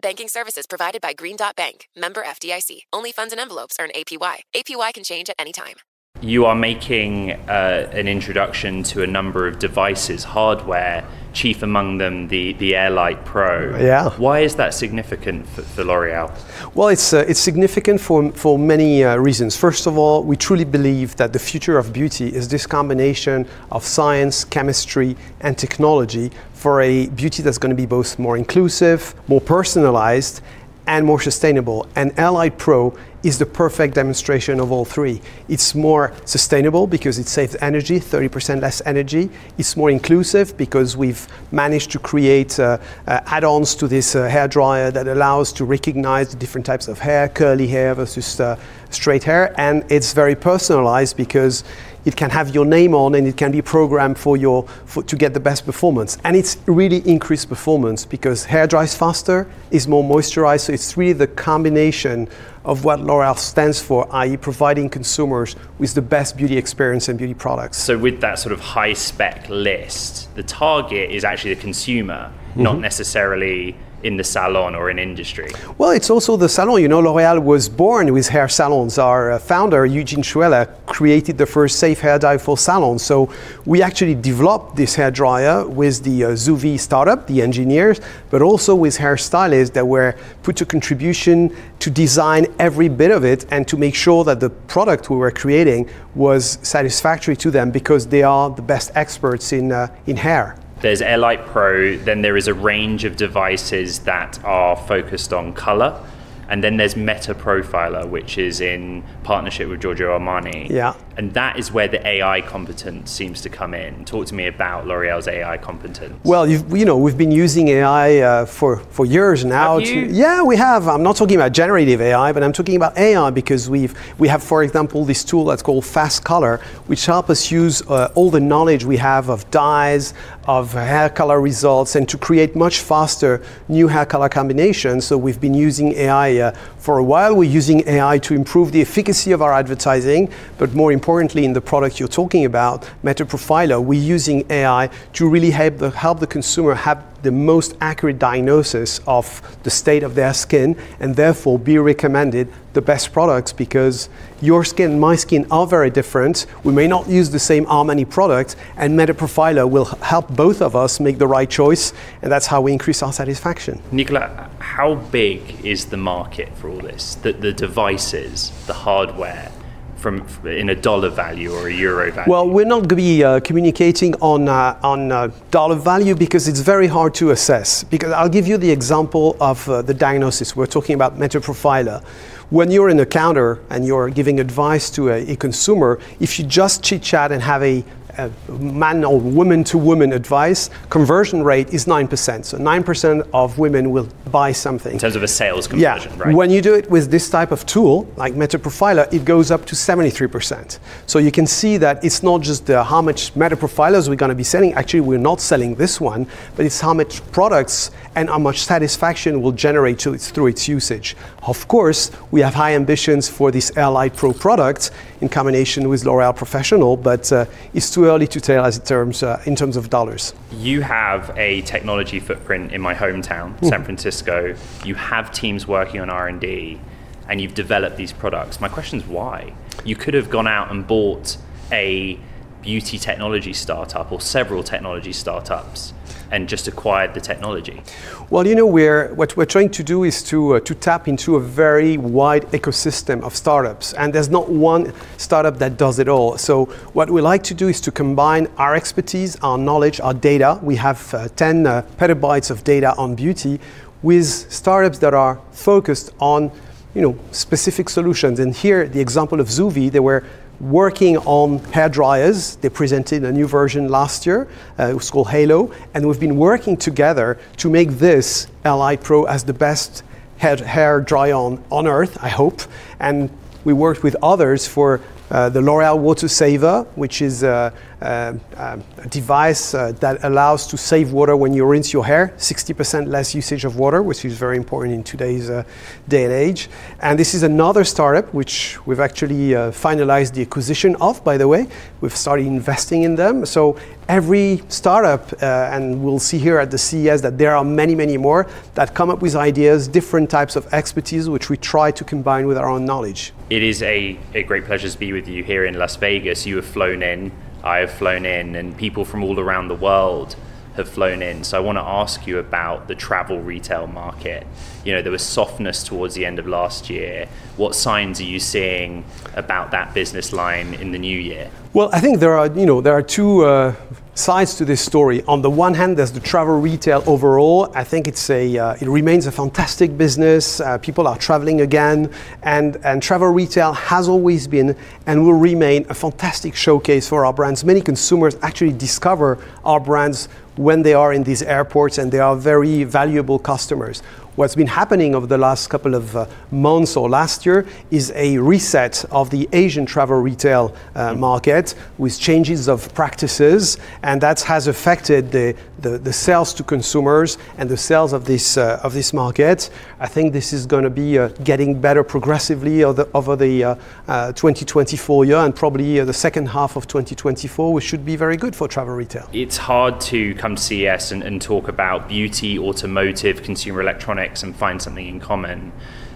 Banking services provided by Green Dot Bank, member FDIC. Only funds and envelopes earn APY. APY can change at any time you are making uh, an introduction to a number of devices, hardware, chief among them the, the Airlight Pro. Yeah. Why is that significant for, for L'Oreal? Well, it's, uh, it's significant for, for many uh, reasons. First of all, we truly believe that the future of beauty is this combination of science, chemistry, and technology for a beauty that's going to be both more inclusive, more personalized, and more sustainable. And Airlight Pro is the perfect demonstration of all three. It's more sustainable because it saves energy, 30% less energy. It's more inclusive because we've managed to create uh, uh, add-ons to this uh, hair dryer that allows to recognize the different types of hair, curly hair versus uh, straight hair. And it's very personalized because it can have your name on and it can be programmed for your for, to get the best performance and it's really increased performance because hair dries faster is more moisturized so it's really the combination of what L'Oreal stands for, i.e., providing consumers with the best beauty experience and beauty products. So, with that sort of high spec list, the target is actually the consumer, mm-hmm. not necessarily in the salon or in industry? Well, it's also the salon. You know, L'Oreal was born with hair salons. Our uh, founder, Eugene Schueller, created the first safe hair dye for salons. So we actually developed this hair dryer with the uh, Zuvi startup, the engineers, but also with hairstylists that were put to contribution to design every bit of it and to make sure that the product we were creating was satisfactory to them because they are the best experts in, uh, in hair. There's Airlight Pro, then there is a range of devices that are focused on color. And then there's Meta Profiler, which is in partnership with Giorgio Armani. Yeah. And that is where the AI competence seems to come in. Talk to me about L'Oreal's AI competence. Well, you know, we've been using AI uh, for, for years now. Have you? To, yeah, we have. I'm not talking about generative AI, but I'm talking about AI because we've we have, for example, this tool that's called Fast Color, which helps us use uh, all the knowledge we have of dyes, of hair color results, and to create much faster new hair color combinations. So we've been using AI uh, for a while. We're using AI to improve the efficacy of our advertising, but more importantly, in the product you're talking about, Meta Profiler, we're using AI to really help the, help the consumer have the most accurate diagnosis of the state of their skin and therefore be recommended the best products because your skin and my skin are very different. We may not use the same Armani product, and Metaprofiler will help both of us make the right choice, and that's how we increase our satisfaction. Nicolas, how big is the market for all this? The, the devices, the hardware, from in a dollar value or a euro value? Well, we're not going to be uh, communicating on uh, on uh, dollar value because it's very hard to assess. Because I'll give you the example of uh, the diagnosis. We're talking about Metaprofiler. When you're in a counter and you're giving advice to a, a consumer, if you just chit chat and have a Uh, man or woman to woman advice, conversion rate is 9%. So 9% of women will buy something. In terms of a sales conversion, yeah. right? When you do it with this type of tool, like Meta Profiler, it goes up to 73%. So you can see that it's not just the, how much Meta Profilers we're going to be selling. Actually, we're not selling this one, but it's how much products and how much satisfaction will generate to, through its usage. Of course, we have high ambitions for this Airlight Pro product in combination with L'Oreal Professional, but uh, it's too early to tell as in terms, uh, in terms of dollars. You have a technology footprint in my hometown, mm. San Francisco. You have teams working on R&D, and you've developed these products. My question is why? You could have gone out and bought a beauty technology startup or several technology startups and just acquired the technology? Well, you know, we're, what we're trying to do is to, uh, to tap into a very wide ecosystem of startups, and there's not one startup that does it all. So, what we like to do is to combine our expertise, our knowledge, our data. We have uh, 10 uh, petabytes of data on beauty with startups that are focused on you know, specific solutions. And here, the example of Zuvi, they were working on hair dryers. They presented a new version last year. Uh, it called Halo. And we've been working together to make this Li Pro as the best hair, hair dry on on earth, I hope. And we worked with others for uh, the L'Oreal Water Saver, which is a, a, a device uh, that allows to save water when you rinse your hair, 60% less usage of water, which is very important in today's uh, day and age. And this is another startup which we've actually uh, finalized the acquisition of, by the way. We've started investing in them. So every startup, uh, and we'll see here at the CES that there are many, many more that come up with ideas, different types of expertise, which we try to combine with our own knowledge. It is a, a great pleasure to be with you here in Las Vegas. You have flown in, I have flown in, and people from all around the world have flown in. So I want to ask you about the travel retail market. You know, there was softness towards the end of last year. What signs are you seeing about that business line in the new year? Well, I think there are, you know, there are two uh, sides to this story. On the one hand, there's the travel retail overall. I think it's a, uh, it remains a fantastic business. Uh, people are traveling again, and, and travel retail has always been and will remain a fantastic showcase for our brands. Many consumers actually discover our brands when they are in these airports, and they are very valuable customers what's been happening over the last couple of uh, months or last year is a reset of the Asian travel retail uh, market with changes of practices, and that has affected the, the, the, sales to consumers and the sales of this, uh, of this market. I think this is going to be uh, getting better progressively over the, over the uh, uh, 2024 year and probably the second half of 2024, which should be very good for travel retail. It's hard to come to CES and, and talk about beauty, automotive, consumer electronics and find something in common.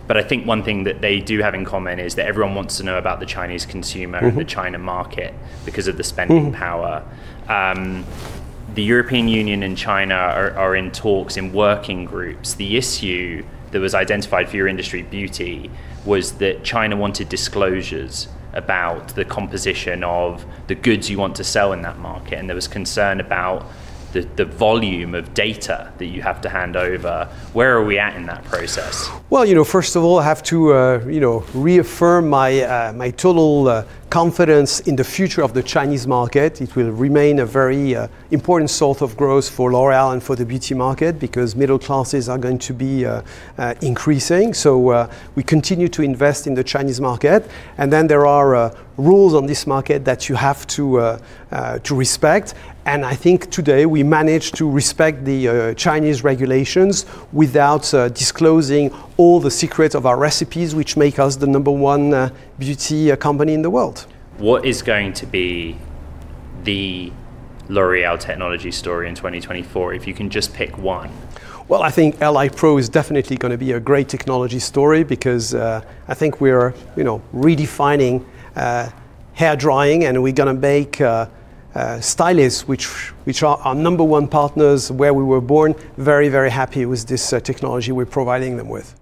But I think one thing that they do have in common is that everyone wants to know about the Chinese consumer mm-hmm. and the mm-hmm. China market because of the spending mm-hmm. power. Um, the European Union and China are, are in talks in working groups. The issue that was identified for your industry, beauty, was that China wanted disclosures about the composition of the goods you want to sell in that market, and there was concern about the, the volume of data that you have to hand over. Where are we at in that process? Well, you know, first of all, I have to, uh, you know, reaffirm my, uh, my total uh, confidence in the future of the Chinese market. It will remain a very uh, important source of growth for L'Oreal and for the beauty market because middle classes are going to be uh, uh, increasing. So we continue to invest in the Chinese market. And then there are rules on this market that you have to, uh, to respect. And I think today we managed to respect the Chinese regulations without disclosing all the secrets of our recipes, which make us the number one uh, beauty uh, company in the world. What is going to be the L'Oreal technology story in 2024 if you can just pick one? Well, I think Li Pro is definitely going to be a great technology story because uh, I think we're, you know, redefining uh, hair drying, and we're going to make uh, uh, stylists, which, which are our number one partners where we were born, very, very happy with this uh, technology we're providing them with.